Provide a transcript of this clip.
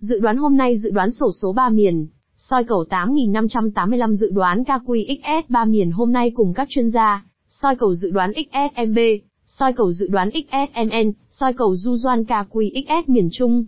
Dự đoán hôm nay dự đoán sổ số 3 miền, soi cầu 8585 dự đoán KQXS 3 miền hôm nay cùng các chuyên gia, soi cầu dự đoán XSMB, soi cầu dự đoán XSMN, soi cầu du doan KQXS miền Trung.